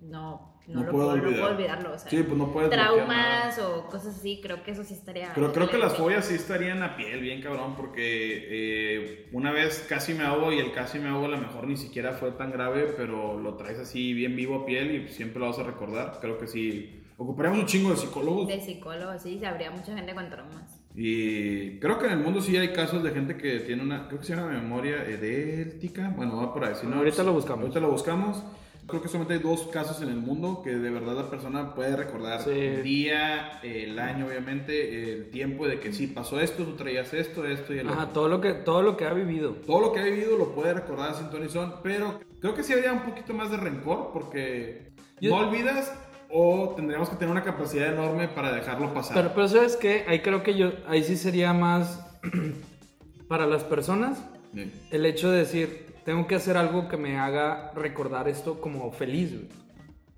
Speaker 6: no, no, lo puedo, no puedo olvidarlo. O sea,
Speaker 5: Sí, pues no puedes
Speaker 6: traumas o cosas así, creo que eso sí estaría.
Speaker 5: Pero creo que las fobias sí estarían a piel, bien cabrón, porque eh, una vez casi me ahogo y el casi me ahogo a lo mejor ni siquiera fue tan grave, pero lo traes así bien vivo a piel y siempre lo vas a recordar. Creo que sí. Ocuparíamos un chingo de psicólogos.
Speaker 6: De psicólogo, sí, habría mucha gente con traumas.
Speaker 5: Y creo que en el mundo sí hay casos de gente que tiene una, creo que se llama memoria edética. Bueno, va por ahí. Si no,
Speaker 4: Ahorita lo buscamos.
Speaker 5: Ahorita lo buscamos. Creo que solamente hay dos casos en el mundo que de verdad la persona puede recordar
Speaker 4: Sí.
Speaker 5: el día, el año, obviamente, el tiempo de que sí pasó esto, tú traías esto, esto y el
Speaker 4: Ajá,
Speaker 5: otro.
Speaker 4: todo lo que, todo lo que ha vivido.
Speaker 5: Todo lo que ha vivido lo puede recordar sin ton y son, pero creo que sí habría un poquito más de rencor porque
Speaker 4: Yo-
Speaker 5: no olvidas o tendríamos que tener una capacidad enorme para dejarlo pasar.
Speaker 4: Pero, pero ¿sabes qué? Ahí creo que yo, ahí sí sería más para las personas
Speaker 5: Sí.
Speaker 4: el hecho de decir, tengo que hacer algo que me haga recordar esto como feliz, güey.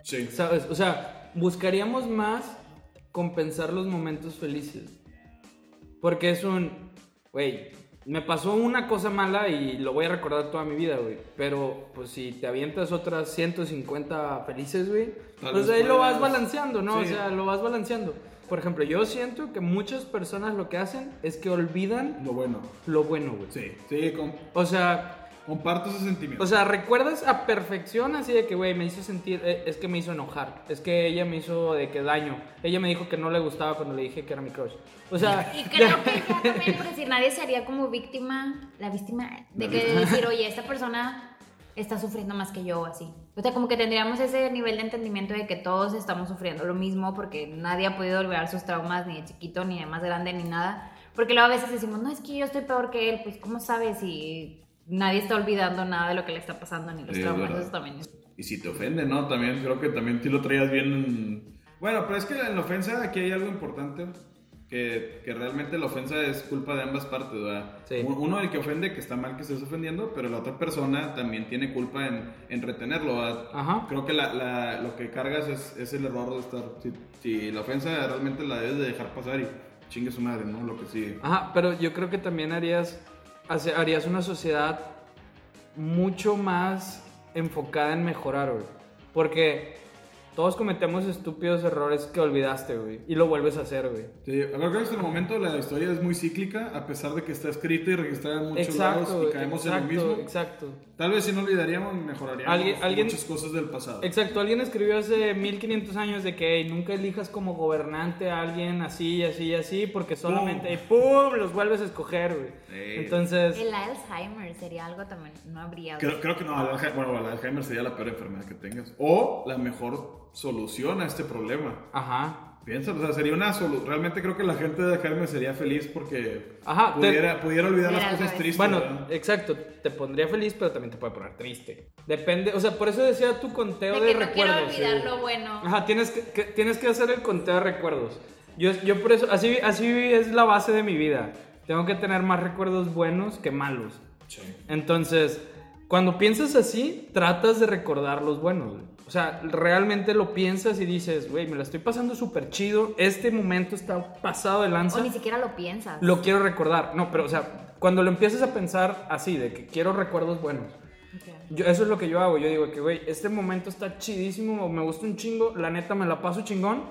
Speaker 5: Sí.
Speaker 4: ¿Sabes? O sea, buscaríamos más compensar los momentos felices. Porque es un, güey, me pasó una cosa mala y lo voy a recordar toda mi vida, güey. Pero, pues si te avientas otras 150 felices, güey, pues ahí lo vas balanceando, ¿no?
Speaker 5: Sí.
Speaker 4: O sea, lo vas balanceando. Por ejemplo, yo siento que muchas personas lo que hacen es que olvidan
Speaker 5: Lo bueno.
Speaker 4: lo bueno, güey.
Speaker 5: Sí, sí, com-
Speaker 4: O sea,
Speaker 5: comparto ese sentimiento.
Speaker 4: o sea, recuerdas a perfección así de que, güey, me hizo sentir, eh, es que me hizo enojar, es que ella me hizo de que daño, ella me dijo que no le gustaba cuando le dije que era mi crush. O sea,
Speaker 6: Y creo que ya también, decir, nadie se haría como víctima, la víctima, de que decir, oye, esta persona está sufriendo más que yo, o así. O sea, como que tendríamos ese nivel de entendimiento de que todos estamos sufriendo lo mismo porque nadie ha podido olvidar sus traumas, ni de chiquito, ni de más grande, ni nada. Porque luego a veces decimos, no, es que yo estoy peor que él, pues, ¿cómo sabes si nadie está olvidando nada de lo que le está pasando, ni los
Speaker 5: Sí,
Speaker 6: traumas? Eso también es.
Speaker 5: Y si te ofende, ¿no? También creo que también tú lo traías bien. en- Bueno, pero es que en la ofensa aquí hay algo importante. Que, que realmente la ofensa es culpa de ambas partes, ¿verdad?
Speaker 4: Sí.
Speaker 5: Un- Uno el que ofende, que está mal que estés ofendiendo, pero la otra persona también tiene culpa en, en retenerlo, ¿verdad?
Speaker 4: Ajá.
Speaker 5: Creo que la, la- lo que cargas es, es el error de estar. Si, si la ofensa realmente la debes de dejar pasar y chingue su madre, ¿no? Lo que sigue.
Speaker 4: Ajá, pero yo creo que también harías, harías una sociedad mucho más enfocada en mejorar. Porque todos cometemos estúpidos errores que olvidaste, güey. Y lo vuelves a hacer, güey.
Speaker 5: Sí, creo que hasta el momento la historia es muy cíclica, a pesar de que está escrita y registrada en muchos lados y caemos
Speaker 4: exacto,
Speaker 5: en lo mismo.
Speaker 4: exacto.
Speaker 5: Tal vez si no olvidaríamos, mejoraríamos
Speaker 4: Alguien- alguien-
Speaker 5: muchas cosas del pasado.
Speaker 4: Exacto, alguien escribió hace 1500 años de que "Ey, nunca elijas como gobernante a alguien así, así, así, porque solamente, y ¡pum! los vuelves a escoger, güey.
Speaker 5: Sí.
Speaker 4: Entonces,
Speaker 6: El Alzheimer sería algo también, no habría.
Speaker 5: Creo, creo que no, el Alzheimer, bueno, el Alzheimer sería la peor enfermedad que tengas. O la mejor solución a este problema.
Speaker 4: ajá.
Speaker 5: Piensa, o sea, sería una solución. Realmente creo que la gente de Alzheimer sería feliz porque
Speaker 4: Ajá, te-
Speaker 5: pudiera, pudiera olvidar las cosas tristes.
Speaker 4: Bueno,
Speaker 5: ¿verdad?
Speaker 4: exacto, te pondría feliz, pero también te puede poner triste. Depende, o sea, por eso decía tu conteo
Speaker 6: de
Speaker 4: de,
Speaker 6: que no quiero
Speaker 4: recuerdos.
Speaker 6: olvidar
Speaker 4: sí.
Speaker 6: lo bueno.
Speaker 4: Ajá, tienes que, que- tienes que hacer el conteo de recuerdos. Yo, yo por eso, así, así es la base de mi vida. Tengo que tener más recuerdos buenos que malos.
Speaker 5: Sí.
Speaker 4: Entonces, cuando piensas así, tratas de recordar los buenos. O sea, realmente lo piensas y dices, güey, me la estoy pasando súper chido. Este momento está pasado de lanza.
Speaker 6: O ni siquiera lo piensas.
Speaker 4: Lo quiero recordar. No, pero, o sea, cuando lo empiezas a pensar así, de que quiero recuerdos buenos, Yo, eso es lo que yo hago. Yo digo que, güey, este momento está chidísimo, me gusta un chingo, la neta me la paso chingón,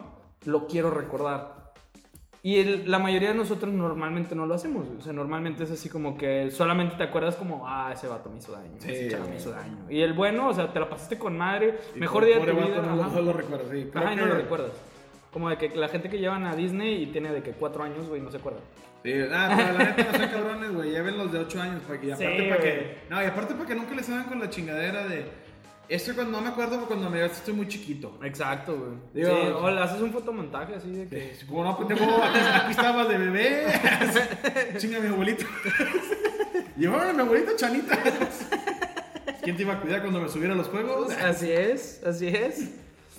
Speaker 4: lo quiero recordar. Y el- la mayoría de nosotros normalmente no lo hacemos. O sea, normalmente es así como que solamente te acuerdas como, ah, ese vato me hizo daño,
Speaker 5: Sí,
Speaker 4: ese chavo me hizo daño. Y el bueno, o sea, te la pasaste con madre,
Speaker 5: Y
Speaker 4: mejor día de tu vida.
Speaker 5: No, no lo recuerdo, sí.
Speaker 4: Ajá, y no
Speaker 5: que-
Speaker 4: lo recuerdas. Como de que la gente que llevan a Disney y tiene de que cuatro años, güey, no se acuerda.
Speaker 5: Sí, ah, pero la neta no sean cabrones, güey. Lleven los de 8 años. Para que, y aparte,
Speaker 4: Sí,
Speaker 5: para que. No, y aparte, para que nunca les hagan con la chingadera de. Esto cuando no me acuerdo, cuando me estoy muy chiquito.
Speaker 4: Exacto, güey.
Speaker 5: Digo,
Speaker 4: sí, o le haces un fotomontaje así de que...
Speaker 5: Como no, pendejo, aquí, aquí estabas de bebé. Chinga mi abuelito. Llevaron a mi abuelita Chanita. ¿Quién te iba a cuidar cuando me subiera a los juegos?
Speaker 4: Así es, así es.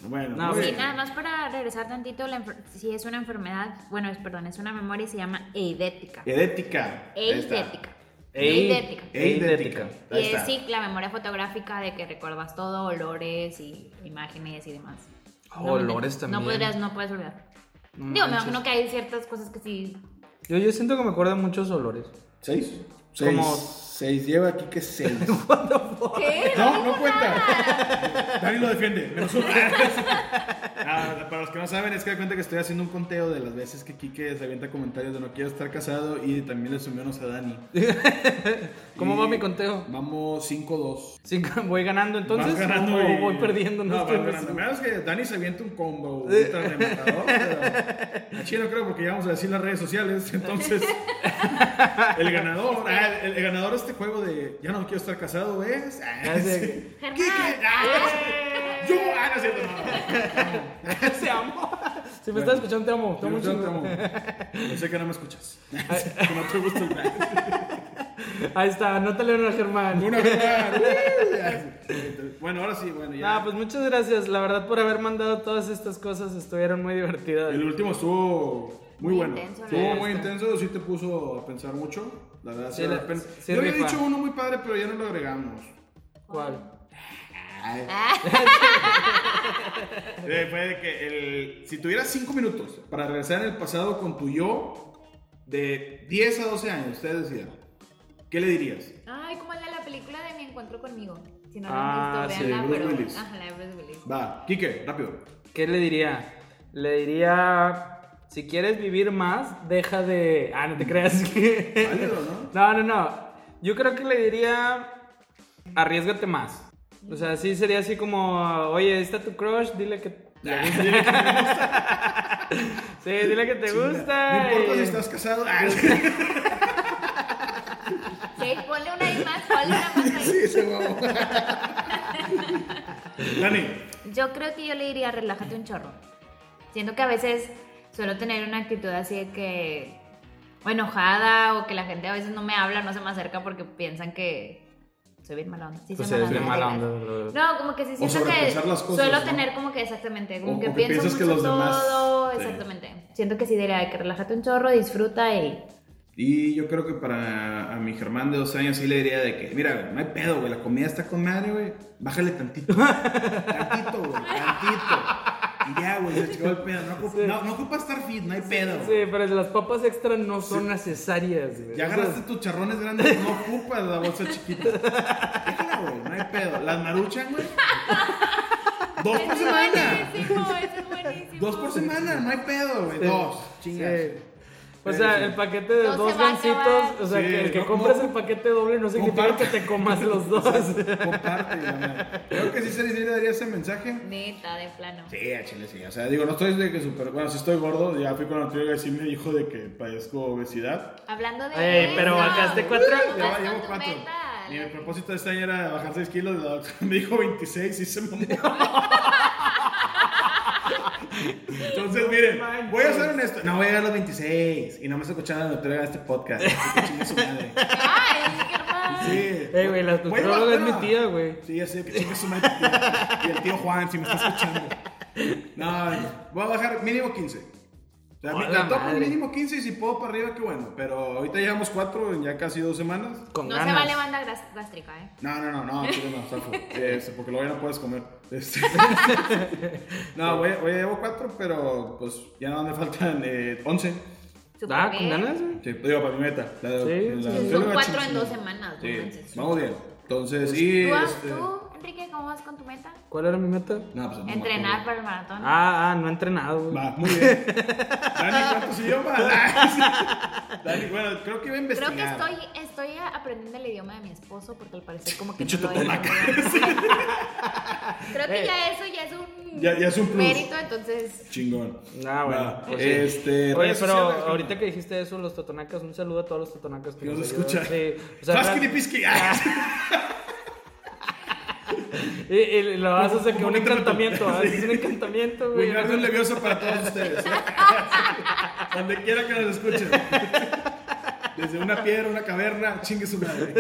Speaker 5: Bueno,
Speaker 4: No,
Speaker 6: Sí, nada más para regresar tantito, la si es una enfermedad, bueno, es, perdón, es una memoria y se llama eidética.
Speaker 5: Eidética.
Speaker 6: Eidética.
Speaker 4: Ei-
Speaker 6: Eidética.
Speaker 5: Eidética. Ahí
Speaker 6: Y
Speaker 5: está.
Speaker 6: es sí, la memoria fotográfica de que recuerdas todo, olores y imágenes y demás.
Speaker 4: Ah,
Speaker 6: No,
Speaker 4: olores
Speaker 6: no
Speaker 4: también.
Speaker 6: podrías, no puedes olvidar.
Speaker 4: No
Speaker 6: Digo, me imagino que hay ciertas cosas que sí.
Speaker 4: Yo, yo siento que me acuerdo de muchos olores.
Speaker 5: ¿Seis?
Speaker 4: Como-
Speaker 5: Seis. Lleva aquí que seis.
Speaker 6: ¿Qué?
Speaker 5: No, no cuenta. Dani lo defiende. Menos uno. Ah, para los que no saben, es que da cuenta que estoy haciendo un conteo de las veces que Kike se avienta comentarios de no quiero estar casado y también le sumió unos a Dani.
Speaker 4: ¿Cómo
Speaker 5: Y
Speaker 4: va mi conteo?
Speaker 5: Vamos 5-2.
Speaker 4: Sí, voy ganando entonces.
Speaker 5: Vas ganando
Speaker 4: o,
Speaker 5: y-
Speaker 4: voy perdiendo.
Speaker 5: No,
Speaker 4: estoy
Speaker 5: vas ganando. Menos que Dani se avienta un combo ultra rematador, pero aquí no creo porque ya vamos a decir las redes sociales. Entonces, el ganador, ah, el, el ganador de este juego de ya no quiero estar casado es. Ah.
Speaker 6: Germán.
Speaker 5: Kike, ah, yo, ah, no es cierto, no.
Speaker 4: Te amo. Si me estás escuchando, te amo. Te amo
Speaker 5: te amo. Yo sé que no me escuchas. no te gusta el.
Speaker 4: Ahí está, anótale uno a Germán.
Speaker 5: Una verdad. Bueno, ahora sí, bueno, ya.
Speaker 4: Ah, pues muchas gracias, la verdad, por haber mandado todas estas cosas. Estuvieron muy divertidas.
Speaker 5: El último estuvo muy,
Speaker 6: Muy
Speaker 5: bueno.
Speaker 6: intenso,
Speaker 5: estuvo muy intenso, sí te puso a pensar mucho. La verdad, sí,
Speaker 4: Sí,
Speaker 5: vale
Speaker 4: la-
Speaker 5: la pena.
Speaker 4: sí
Speaker 5: Yo había
Speaker 4: rifa.
Speaker 5: dicho uno muy padre, pero ya no lo agregamos.
Speaker 4: ¿Cuál?
Speaker 5: Eh, fue de que el, si tuvieras 5 minutos para regresar en el pasado con tu yo de 10 a 12 años, ustedes decían, ¿qué le dirías?
Speaker 6: Ay, como de la película de Mi Encuentro conmigo. Si no
Speaker 4: Ah,
Speaker 6: la han
Speaker 5: sí,
Speaker 6: visto, veanla,
Speaker 5: Bruce
Speaker 6: pero.
Speaker 5: Willis.
Speaker 6: Ajá, la de Bruce Willis.
Speaker 5: Va, Kike, rápido.
Speaker 4: ¿Qué le diría? Le diría, si quieres vivir más, deja de... Ah, no te creas.
Speaker 5: Válido, ¿no?
Speaker 4: no, no, no. Yo creo que le diría, arriesgate más. O sea, sí sería así como, oye, está tu crush, dile que...
Speaker 5: Dile que me gusta.
Speaker 4: Sí, dile que te gusta.
Speaker 5: No importa
Speaker 4: y-
Speaker 5: si estás casado. Ah,
Speaker 6: Sí, ponle una ahí más, ponle una más ahí.
Speaker 5: sí, se va. Dani,
Speaker 6: Yo creo que yo le diría, relájate un chorro. Siento que a veces suelo tener una actitud así de que, o enojada, o que la gente a veces no me habla, no se me acerca porque piensan que soy bien mala onda. Sí,
Speaker 4: Pues
Speaker 6: soy
Speaker 4: eres bien mala
Speaker 6: ¿verdad?
Speaker 4: onda. bro.
Speaker 6: No, como que sí siento que
Speaker 5: cosas,
Speaker 6: suelo
Speaker 5: ¿no?
Speaker 6: tener como que exactamente, como
Speaker 5: O-
Speaker 6: que
Speaker 5: o que
Speaker 6: pienso
Speaker 5: que los demás-
Speaker 6: todo,
Speaker 5: sí.
Speaker 6: exactamente. Siento que sí diría que relájate un chorro, disfruta y
Speaker 5: Y yo creo que para a mi Germán de 12 años sí le diría de que, mira, no hay pedo, güey, la comida está con madre, güey, bájale tantito. tantito, güey, tantito. Y ya, güey, se chingó el pedo. No ocupa, no, no ocupa estar fit, no hay pedo.
Speaker 4: Sí, pero las papas extra no son necesarias, güey.
Speaker 5: Ya agarraste tus charrones grandes, no ocupas la bolsa chiquita. Déjala, güey, no hay pedo. Las maruchan, güey. Dos por semana.
Speaker 6: buenísimo, ese es buenísimo.
Speaker 5: Dos por semana, no hay pedo, güey. Dos. Chingas.
Speaker 4: O sea, el paquete de
Speaker 6: No
Speaker 4: dos gancitos, o sea,
Speaker 5: Sí,
Speaker 4: que el que
Speaker 5: no, no.
Speaker 4: el paquete doble no significa
Speaker 5: Comparte.
Speaker 4: que te comas los dos.
Speaker 5: Comparte. Creo que sí se le daría ese mensaje.
Speaker 6: Neta, de plano.
Speaker 5: Sí, a Chile sí. O sea, digo, no estoy de que súper. Bueno, sí estoy gordo. Ya fui con la nutrióloga y sí me dijo de que padezco obesidad.
Speaker 6: Hablando de
Speaker 4: Ey, pero bajaste cuatro.
Speaker 5: Ya llevo cuatro.
Speaker 6: meta.
Speaker 5: Y mi propósito de este año era bajar 6 kilos. Me dijo 26 y se mamó. Entonces, miren, voy a ser honesto. No voy a llegar a los 26. Y no me está escuchando la nutrióloga de este podcast. Así que chingue su madre.
Speaker 6: Ay.
Speaker 5: Sí.
Speaker 4: Ey, güey, la
Speaker 5: Voy a
Speaker 4: nutrióloga es mi tía, güey.
Speaker 5: Sí, ya sé que chingue su madre. tío. Y el tío Juan, si me está escuchando. No, voy a bajar mínimo 15. O sea,
Speaker 4: A
Speaker 5: me
Speaker 4: la
Speaker 5: toco
Speaker 4: madre.
Speaker 5: mínimo 15 y si puedo para arriba, qué bueno. Pero ahorita llevamos 4 en ya casi dos semanas.
Speaker 4: Con
Speaker 6: No
Speaker 4: ganas.
Speaker 6: se vale banda gástrica, ¿eh?
Speaker 5: No, no, no, no, chile no, zafo. Este, porque luego ya no puedes comer. Este. no, voy, voy, llevo 4, pero pues ya no me faltan eh, 11.
Speaker 6: Súper
Speaker 4: Ah,
Speaker 6: bien.
Speaker 4: con ganas, güey.
Speaker 5: Sí, digo, para mi meta. La,
Speaker 4: Sí,
Speaker 5: la-
Speaker 4: sí,
Speaker 5: la-
Speaker 6: Son
Speaker 5: nutrióloga
Speaker 6: cuatro
Speaker 5: ching-
Speaker 6: en dos semanas, no
Speaker 5: Sí, vamos bien. Entonces, sí.
Speaker 6: ¿Tú,
Speaker 5: este-
Speaker 6: tú, Enrique, cómo vas con tu meta?
Speaker 4: ¿Cuál era mi meta?
Speaker 5: No, pues, no
Speaker 6: Entrenar para el maratón.
Speaker 4: Ah, ah, no he entrenado, güey.
Speaker 5: Va, muy bien. Dani, ¿cuántos idiomas? Dani, bueno, creo que iba a
Speaker 6: Creo
Speaker 5: investigar.
Speaker 6: que estoy, estoy aprendiendo el idioma de mi esposo porque al parecer como que
Speaker 5: Pinche
Speaker 6: no lo bien. Creo que
Speaker 4: Eh.
Speaker 6: ya eso ya es un,
Speaker 5: Ya- ya es un plus.
Speaker 6: mérito, entonces
Speaker 5: Chingón.
Speaker 4: Ah, bueno.
Speaker 5: Va,
Speaker 4: pues
Speaker 5: este,
Speaker 4: Oye, pero ahorita que dijiste eso, los totonacas, un saludo a todos los totonacas que
Speaker 5: nos escuchan.
Speaker 4: Sí. O sea. y, y lo haces de que
Speaker 5: Como
Speaker 4: un encantamiento,
Speaker 5: meto-
Speaker 4: haces un encantamiento, güey.
Speaker 5: Wingardium Leviosa para todos ustedes. Donde quiera que nos escuchen. Desde una piedra, una caverna, chingue su madre.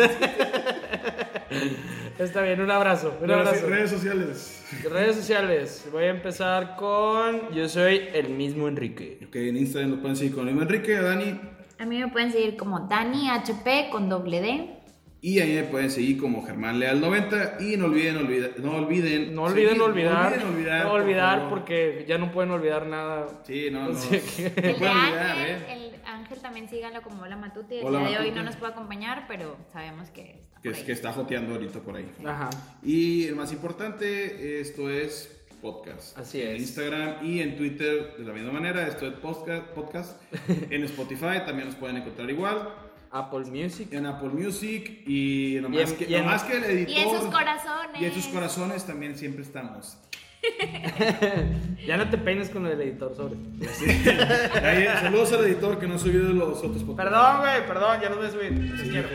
Speaker 4: Está bien, un abrazo, un
Speaker 5: sí,
Speaker 4: abrazo.
Speaker 5: redes sociales.
Speaker 4: Redes sociales, voy a empezar con yo soy el mismo Enrique.
Speaker 5: Ok, en Instagram lo pueden seguir con el mismo Enrique, a Dani.
Speaker 6: a mí me pueden seguir como Dani HP con doble D.
Speaker 5: Y ahí me pueden seguir como Germán Leal 90. Y no olviden, olvida- no olviden.
Speaker 4: No olviden
Speaker 5: seguir-
Speaker 4: olvidar,
Speaker 5: No olviden olvidar.
Speaker 4: no olvidar porque ya no pueden olvidar nada.
Speaker 5: Sí, no, no.
Speaker 4: Sí, que-
Speaker 5: No pueden olvidar,
Speaker 6: Ángel,
Speaker 5: ¿eh?
Speaker 6: el Ángel también síganlo como Hola Matute. El
Speaker 5: Hola,
Speaker 6: día de hoy no nos puede acompañar, pero sabemos que está
Speaker 5: Que,
Speaker 6: por
Speaker 5: es-
Speaker 6: ahí.
Speaker 5: que está joteando ahorita por ahí.
Speaker 4: Ajá.
Speaker 5: Y el más importante, esto es podcast.
Speaker 4: Así
Speaker 5: en
Speaker 4: es.
Speaker 5: Instagram y en Twitter de la misma manera, esto es podcast. podcast. en Spotify también nos pueden encontrar igual.
Speaker 4: Apple Music.
Speaker 5: En Apple Music y nomás,
Speaker 4: Y en-
Speaker 5: que,
Speaker 4: y en-
Speaker 5: nomás que el editor.
Speaker 6: Y esos corazones.
Speaker 5: Y en sus corazones también siempre estamos.
Speaker 4: Ya no te peines con el editor sobre.
Speaker 5: Ahí, saludos al editor que no subió de los otros podcasts.
Speaker 4: Perdón, güey, perdón, ya no voy a subir. Los quiero.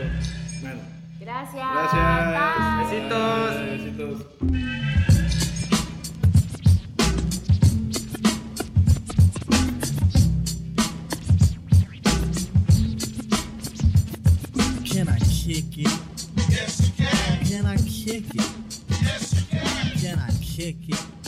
Speaker 5: Bueno,
Speaker 6: Gracias.
Speaker 5: gracias.
Speaker 6: Bye.
Speaker 4: Besitos.
Speaker 5: Besitos.
Speaker 3: Can I